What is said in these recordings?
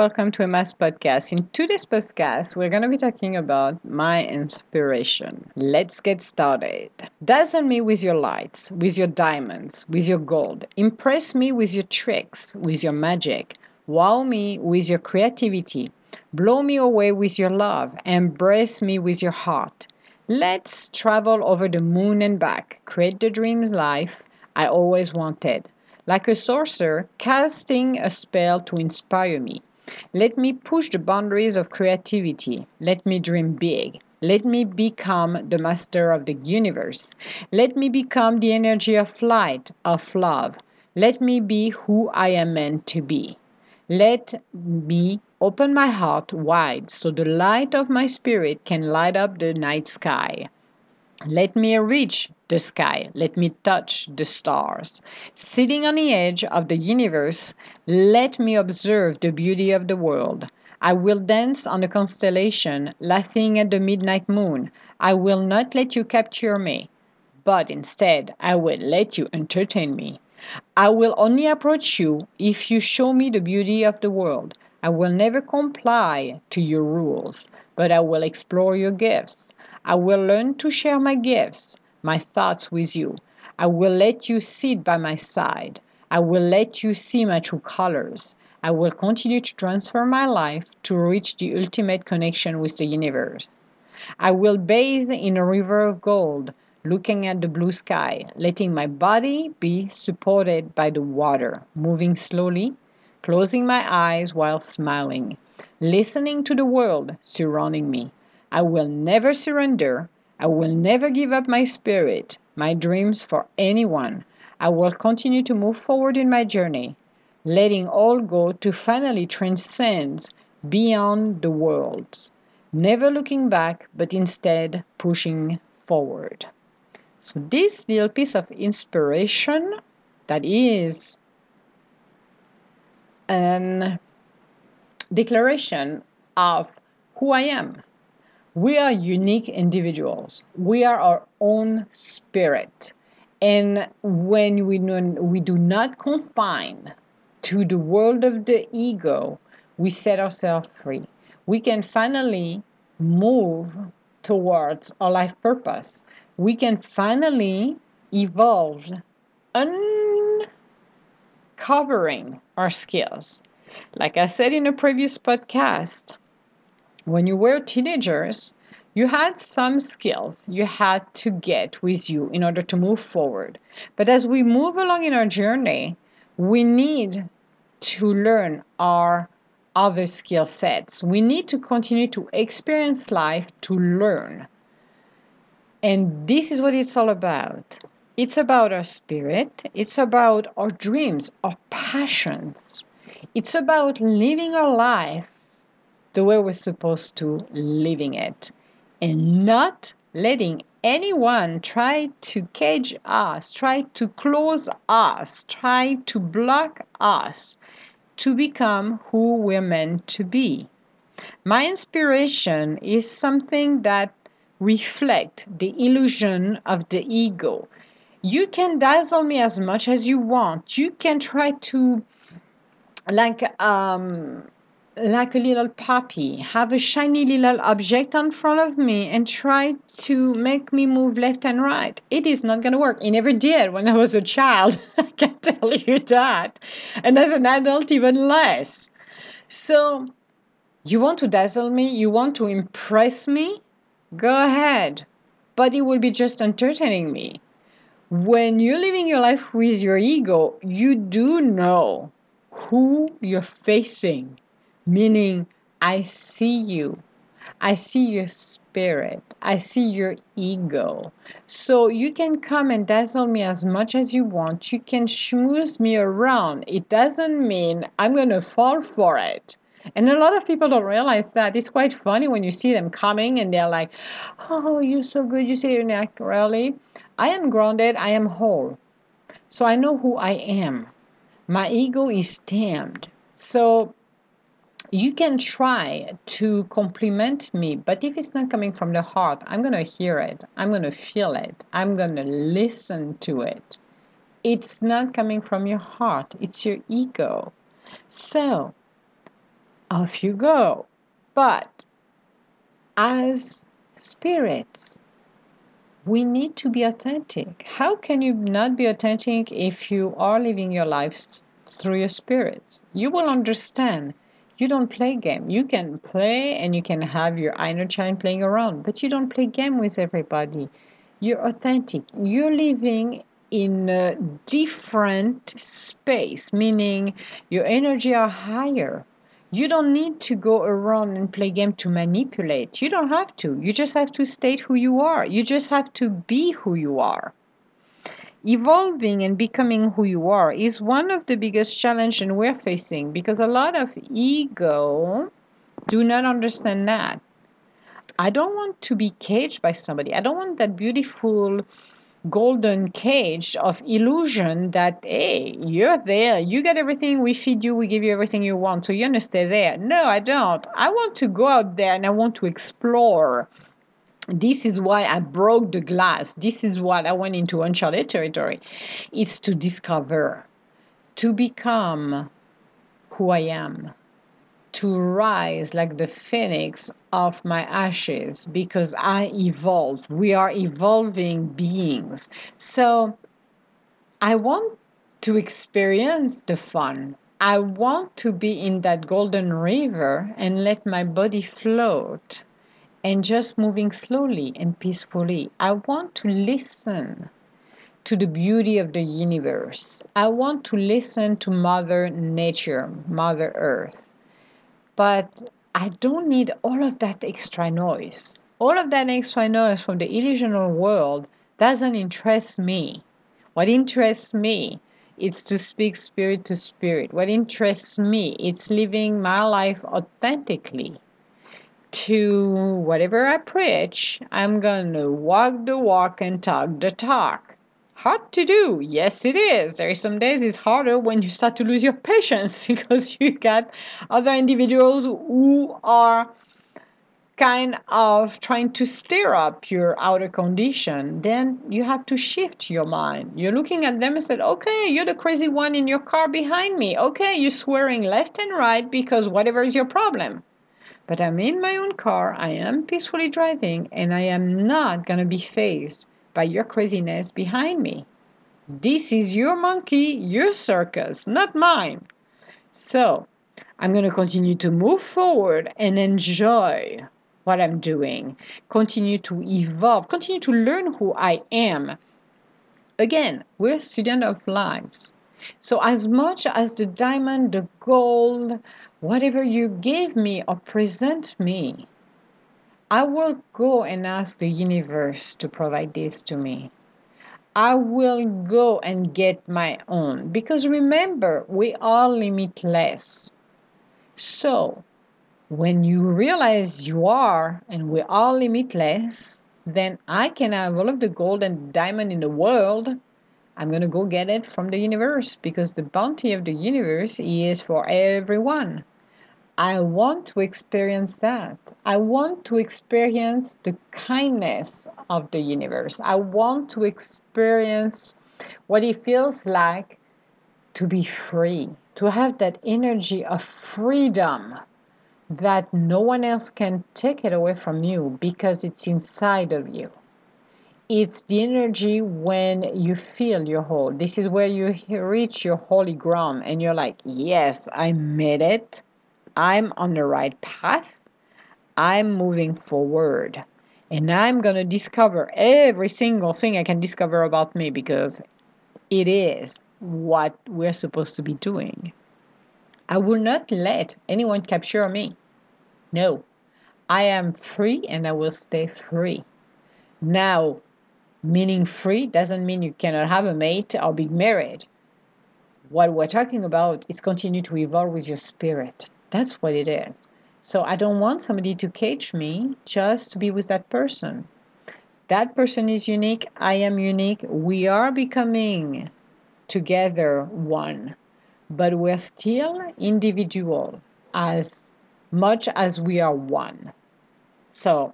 welcome to Emma's podcast. In today's podcast, we're going to be talking about my inspiration. Let's get started. Dazzle me with your lights, with your diamonds, with your gold. Impress me with your tricks, with your magic. Wow me with your creativity. Blow me away with your love. Embrace me with your heart. Let's travel over the moon and back. Create the dreams life I always wanted like a sorcerer casting a spell to inspire me. Let me push the boundaries of creativity. Let me dream big. Let me become the master of the universe. Let me become the energy of light, of love. Let me be who I am meant to be. Let me open my heart wide so the light of my spirit can light up the night sky. Let me reach the sky. Let me touch the stars. Sitting on the edge of the universe, let me observe the beauty of the world. I will dance on the constellation, laughing at the midnight moon. I will not let you capture me, but instead I will let you entertain me. I will only approach you if you show me the beauty of the world. I will never comply to your rules, but I will explore your gifts. I will learn to share my gifts, my thoughts with you. I will let you sit by my side. I will let you see my true colors. I will continue to transfer my life to reach the ultimate connection with the universe. I will bathe in a river of gold, looking at the blue sky, letting my body be supported by the water, moving slowly, closing my eyes while smiling, listening to the world surrounding me. I will never surrender. I will never give up my spirit, my dreams for anyone. I will continue to move forward in my journey, letting all go to finally transcend beyond the worlds, never looking back, but instead pushing forward. So, this little piece of inspiration that is an declaration of who I am, we are unique individuals. We are our own spirit. And when we, we do not confine to the world of the ego, we set ourselves free. We can finally move towards our life purpose. We can finally evolve, uncovering our skills. Like I said in a previous podcast, when you were teenagers, you had some skills you had to get with you in order to move forward. But as we move along in our journey, we need to learn our other skill sets. We need to continue to experience life to learn. And this is what it's all about. It's about our spirit, it's about our dreams, our passions. It's about living our life the way we're supposed to living it and not letting anyone try to cage us, try to close us, try to block us to become who we're meant to be. My inspiration is something that reflect the illusion of the ego. You can dazzle me as much as you want. You can try to like um like a little puppy, have a shiny little object in front of me and try to make me move left and right. It is not going to work. It never did when I was a child. I can tell you that. And as an adult, even less. So, you want to dazzle me? You want to impress me? Go ahead. But it will be just entertaining me. When you're living your life with your ego, you do know who you're facing meaning I see you. I see your spirit. I see your ego. So you can come and dazzle me as much as you want. You can schmooze me around. It doesn't mean I'm going to fall for it. And a lot of people don't realize that. It's quite funny when you see them coming and they're like, oh, you're so good. You say your neck, really? I am grounded. I am whole. So I know who I am. My ego is tamed. So you can try to compliment me, but if it's not coming from the heart, I'm going to hear it. I'm going to feel it. I'm going to listen to it. It's not coming from your heart, it's your ego. So, off you go. But as spirits, we need to be authentic. How can you not be authentic if you are living your life through your spirits? You will understand. You don't play game. You can play and you can have your inner child playing around, but you don't play game with everybody. You're authentic. You're living in a different space, meaning your energy are higher. You don't need to go around and play game to manipulate. You don't have to. You just have to state who you are. You just have to be who you are. Evolving and becoming who you are is one of the biggest challenges we're facing because a lot of ego do not understand that. I don't want to be caged by somebody. I don't want that beautiful golden cage of illusion that hey you're there. You get everything. We feed you. We give you everything you want. So you're gonna stay there. No i don't. I want to go out there and i want to explore this is why i broke the glass this is what i went into uncharted territory it's to discover to become who i am to rise like the phoenix of my ashes because I evolved. We are evolving beings. So I want to experience the fun. I want to be in that golden river and let my body float and just moving slowly and peacefully. I want to listen to the beauty of the universe. I want to listen to Mother Nature, Mother Earth but I don't need all of that extra noise. All of that extra noise from the illusional world doesn't interest me. What interests me is to speak spirit to spirit. What interests me is living my life authentically. To whatever I preach, I'm going to walk the walk and talk the talk hard to do. Yes, it is. There are some days it's harder when you start to lose your patience because you got other individuals who are kind of trying to stir up your outer condition, then you have to shift your mind. You're looking at them and said, okay, you're the crazy one in your car behind me. Okay, you're swearing left and right because whatever is your problem. But I'm in my own car, I am peacefully driving, and I am not going to be faced by your craziness behind me. This is your monkey, your circus, not mine. So, I'm going to continue to move forward and enjoy what I'm doing, continue to evolve, continue to learn who I am. Again, we're students of lives. So, as much as the diamond, the gold, whatever you gave me or present me, I will go and ask the universe to provide this to me. I will go and get my own. Because remember, we are limitless. So, when you realize you are and we are limitless, then I can have all of the gold and diamond in the world. I'm going to go get it from the universe because the bounty of the universe is for everyone. I want to experience that. I want to experience the kindness of the universe. I want to experience what it feels like to be free, to have that energy of freedom that no one else can take it away from you because it's inside of you. It's the energy when you feel your whole. This is where you reach your holy ground and you're like, yes, I made it. I'm on the right path. I'm moving forward. And I'm going to discover every single thing I can discover about me because it is what we're supposed to be doing. I will not let anyone capture me. No, I am free and I will stay free. Now, meaning free doesn't mean you cannot have a mate or be married. What we're talking about is continue to evolve with your spirit. That's what it is. So I don't want somebody to cage me just to be with that person. That person is unique. I am unique. We are becoming together one, but we're still individual as much as we are one. So,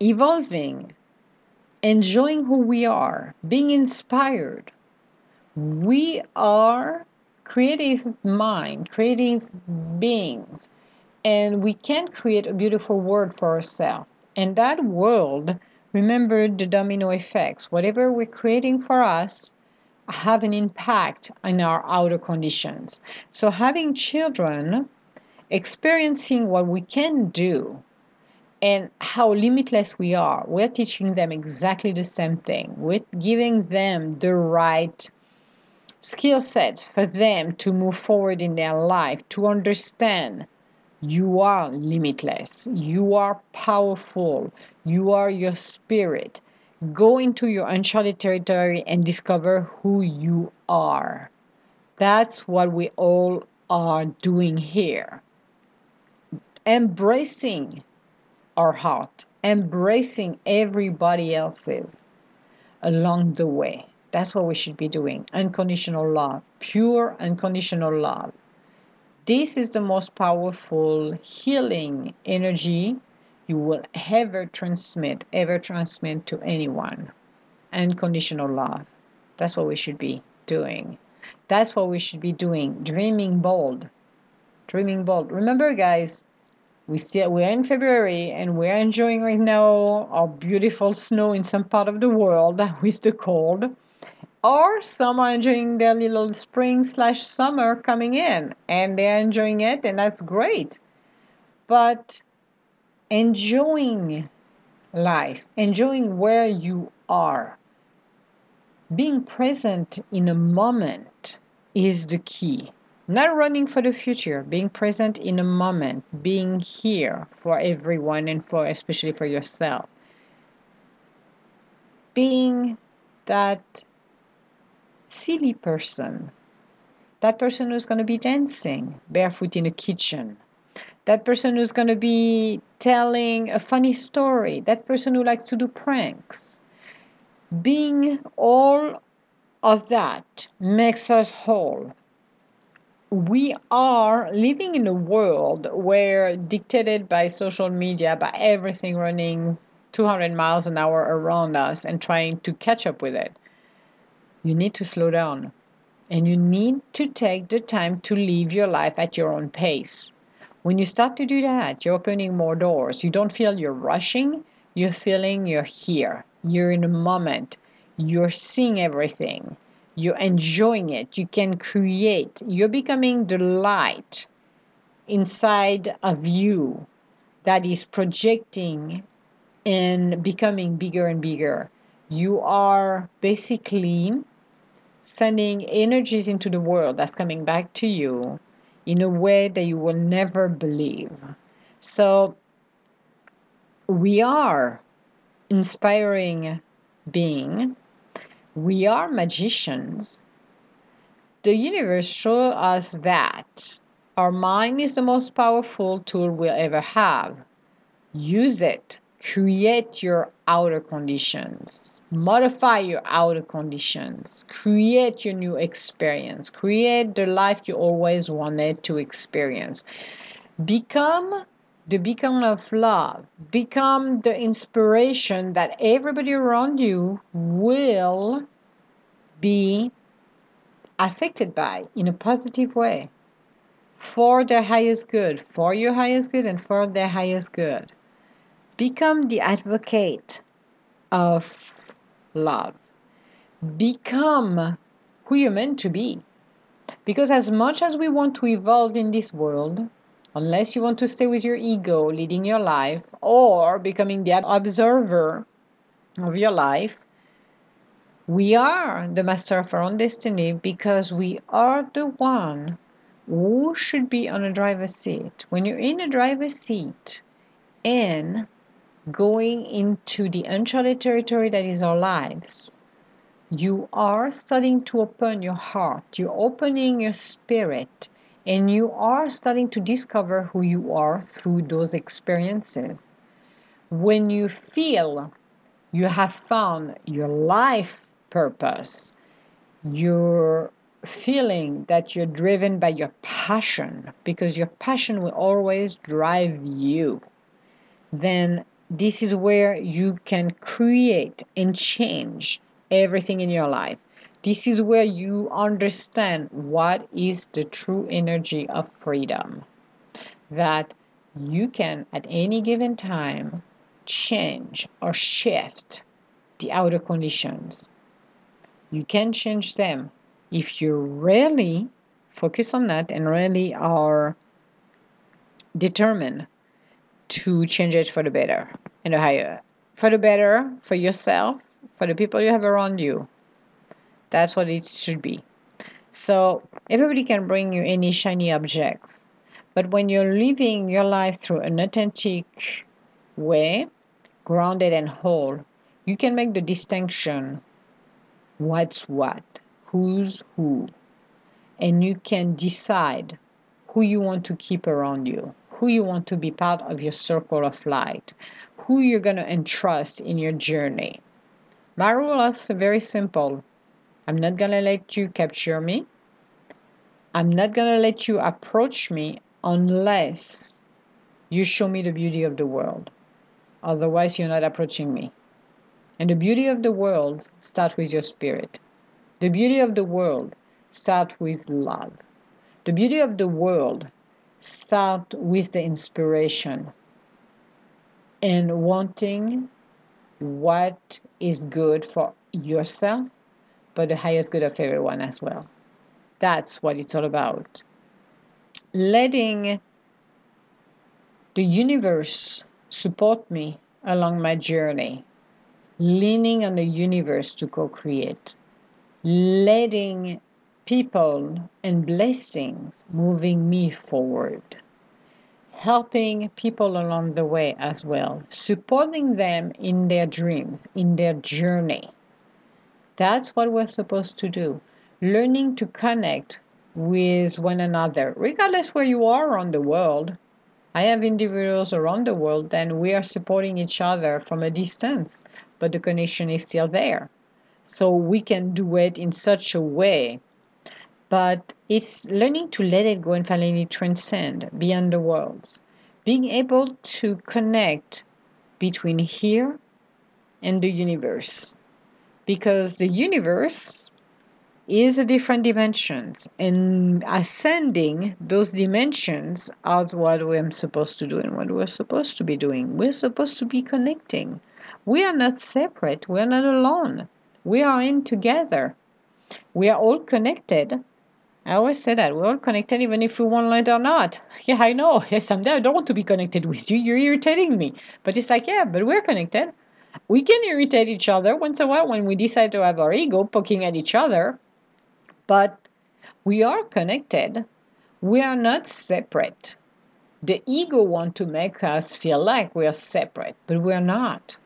evolving, enjoying who we are, being inspired. We are creative mind, creative beings. and we can create a beautiful world for ourselves. And that world, remember the domino effects. Whatever we're creating for us have an impact on our outer conditions. So having children experiencing what we can do and how limitless we are, we're teaching them exactly the same thing. We're giving them the right skill set for them to move forward in their life, to understand you are limitless, you are powerful, you are your spirit. Go into your uncharted territory and discover who you are. That's what we all are doing here. Embracing our heart, embracing everybody else's along the way. That's what we should be doing. Unconditional love, pure unconditional love. This is the most powerful healing energy you will ever transmit, ever transmit to anyone. Unconditional love. That's what we should be doing. That's what we should be doing. Dreaming bold. Dreaming bold. Remember, guys, we still we're in February and we're enjoying right now our beautiful snow in some part of the world with the cold. Or some are enjoying their little spring slash summer coming in and they're enjoying it and that's great. But enjoying life, enjoying where you are, being present in a moment is the key. Not running for the future, being present in a moment, being here for everyone and for especially for yourself. Being that silly person, that person who's going to be dancing barefoot in a kitchen, that person who's going to be telling a funny story, that person who likes to do pranks. Being all of that makes us whole. We are living in a world where dictated by social media by everything running 200 miles an hour around us and trying to catch up with it you need to slow down. And you need to take the time to live your life at your own pace. When you start to do that you're opening more doors. You don't feel you're rushing. You're feeling you're here. You're in a moment. You're seeing everything. You're enjoying it. You can create. You're becoming the light inside of you that is projecting and becoming bigger and bigger. You are basically sending energies into the world that's coming back to you in a way that you will never believe. So, we are inspiring being we are magicians. The universe shows us that our mind is the most powerful tool we'll ever have. Use it. Create your outer conditions. Modify your outer conditions. Create your new experience. Create the life you always wanted to experience. Become the beacon of love. Become the inspiration that everybody around you will be affected by in a positive way for their highest good, for your highest good, and for their highest good. Become the advocate of love. Become who you're meant to be. Because as much as we want to evolve in this world, unless you want to stay with your ego leading your life or becoming the observer of your life, we are the master of our own destiny because we are the one who should be on a driver's seat. When you're in a driver's seat and going into the uncharted territory that is our lives, you are starting to open your heart, you're opening your spirit. And you are starting to discover who you are through those experiences. When you feel you have found your life purpose, you're feeling that you're driven by your passion, because your passion will always drive you, then this is where you can create and change everything in your life. This is where you understand what is the true energy of freedom. That you can at any given time change or shift the outer conditions. You can change them if you really focus on that and really are determined to change it for the better and the higher. For the better, for yourself, for the people you have around you. That's what it should be. So everybody can bring you any shiny objects. But when you're living your life through an authentic way, grounded and whole, you can make the distinction what's what, who's who. And you can decide who you want to keep around you, who you want to be part of your circle of light, who you're going to entrust in your journey. My rule is very simple I'm not going to let you capture me. I'm not going to let you approach me unless you show me the beauty of the world. Otherwise, you're not approaching me. And the beauty of the world starts with your spirit. The beauty of the world starts with love. The beauty of the world starts with the inspiration and wanting what is good for yourself, but the highest good of everyone as well. That's what it's all about. Letting the universe support me along my journey, leaning on the universe to co create, letting people and blessings moving me forward, helping people along the way as well, supporting them in their dreams, in their journey. That's what we're supposed to do. Learning to connect with one another, regardless where you are around the world. I have individuals around the world, and we are supporting each other from a distance, but the connection is still there. So we can do it in such a way. But it's learning to let it go and finally transcend beyond the worlds. Being able to connect between here and the universe. Because the universe is a different dimensions and ascending those dimensions are what we're supposed to do and what we're supposed to be doing. We're supposed to be connecting. We are not separate. We're not alone. We are in together. We are all connected I always say that we're all connected even if we want it or not. Yeah, I know. Yes, there. I don't want to be connected with you. You're irritating me. But it's like, yeah, but we're connected. We can irritate each other once in a while when we decide to have our ego poking at each other but we are connected. We are not separate. The ego wants to make us feel like we are separate, but we are not.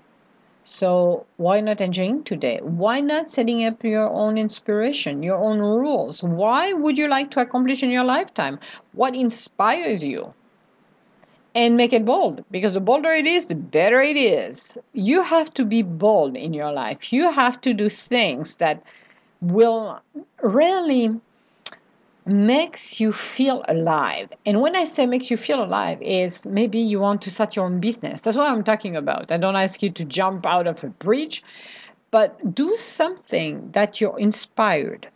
So why not enjoying today? Why not setting up your own inspiration, your own rules? Why would you like to accomplish in your lifetime? What inspires you? And make it bold because the bolder it is, the better it is. You have to be bold in your life. You have to do things that will really makes you feel alive. And when I say makes you feel alive is maybe you want to start your own business. That's what I'm talking about. I don't ask you to jump out of a bridge, but do something that you're inspired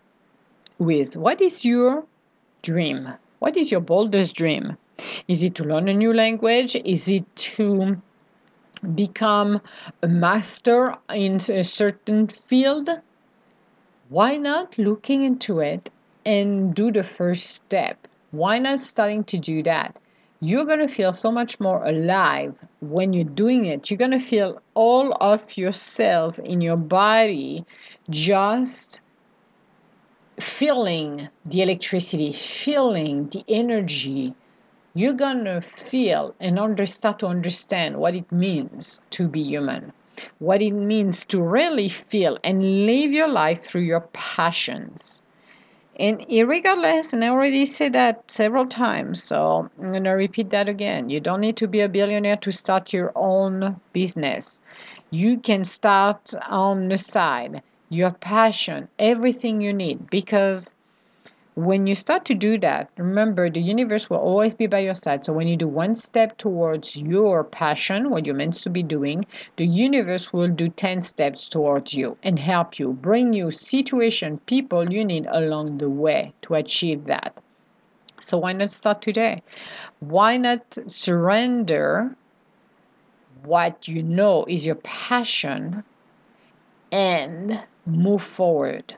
with. What is your dream? What is your boldest dream? Is it to learn a new language? Is it to become a master in a certain field? why not looking into it and do the first step? Why not starting to do that? You're going to feel so much more alive when you're doing it. You're going to feel all of your cells in your body just feeling the electricity, feeling the energy. You're going to feel and under, start to understand what it means to be human what it means to really feel and live your life through your passions. And regardless, and I already said that several times, so I'm going to repeat that again. You don't need to be a billionaire to start your own business. You can start on the side, your passion, everything you need, because when you start to do that, remember the universe will always be by your side. So when you do one step towards your passion, what you're meant to be doing, the universe will do 10 steps towards you and help you, bring you situation, people you need along the way to achieve that. So why not start today? Why not surrender what you know is your passion and move forward?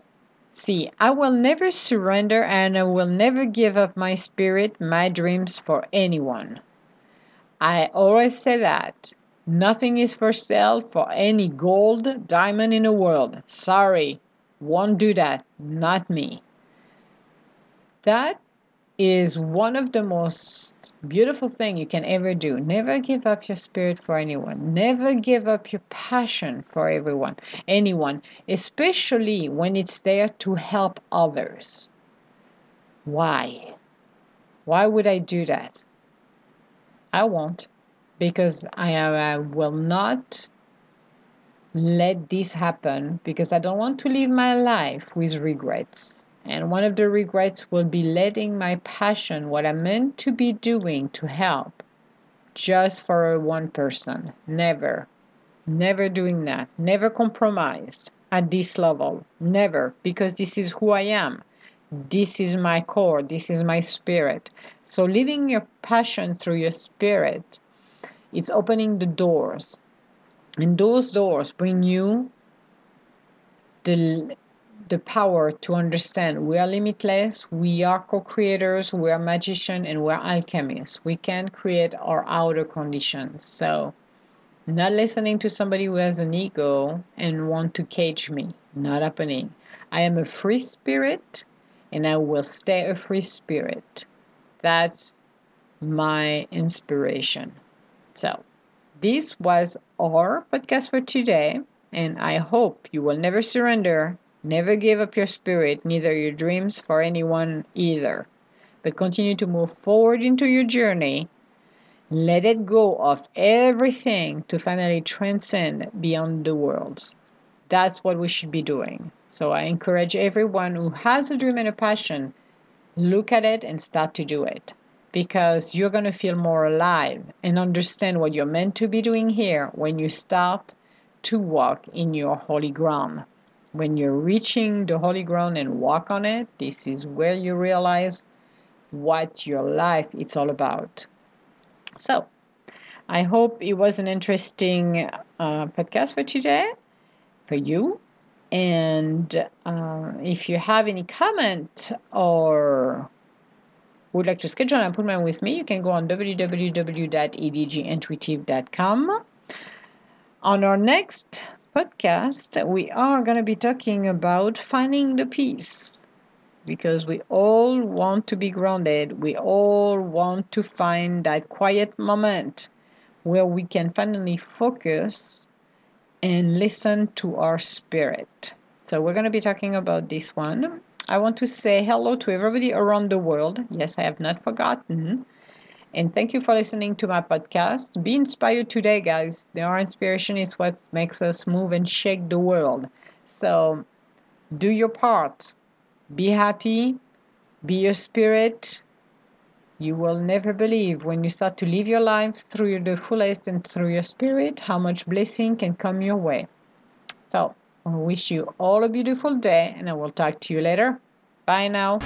See, I will never surrender and I will never give up my spirit, my dreams for anyone. I always say that. Nothing is for sale for any gold, diamond in the world. Sorry, won't do that. Not me. That is one of the most beautiful thing you can ever do. Never give up your spirit for anyone. Never give up your passion for everyone, anyone, especially when it's there to help others. Why? Why would I do that? I won't because I, I will not let this happen because I don't want to live my life with regrets. And one of the regrets will be letting my passion, what I'm meant to be doing to help, just for one person. Never. Never doing that. Never compromise at this level. Never. Because this is who I am. This is my core. This is my spirit. So living your passion through your spirit, it's opening the doors. And those doors bring you the the power to understand we are limitless, we are co creators, we are magicians, and we are alchemists. We can create our outer conditions. So, not listening to somebody who has an ego and want to cage me. Not happening. I am a free spirit and I will stay a free spirit. That's my inspiration. So, this was our podcast for today, and I hope you will never surrender Never give up your spirit, neither your dreams for anyone either. But continue to move forward into your journey. Let it go of everything to finally transcend beyond the worlds. That's what we should be doing. So I encourage everyone who has a dream and a passion, look at it and start to do it. Because you're going to feel more alive and understand what you're meant to be doing here when you start to walk in your holy ground when you're reaching the holy ground and walk on it, this is where you realize what your life is all about. So, I hope it was an interesting uh, podcast for today for you. And uh, if you have any comment or would like to schedule an appointment with me, you can go on www.edgintuitive.com. On our next podcast, we are going to be talking about finding the peace because we all want to be grounded. We all want to find that quiet moment where we can finally focus and listen to our spirit. So, we're going to be talking about this one. I want to say hello to everybody around the world. Yes, I have not forgotten. And thank you for listening to my podcast. Be inspired today, guys. Our inspiration is what makes us move and shake the world. So do your part. Be happy. Be your spirit. You will never believe when you start to live your life through the fullest and through your spirit how much blessing can come your way. So I wish you all a beautiful day and I will talk to you later. Bye now.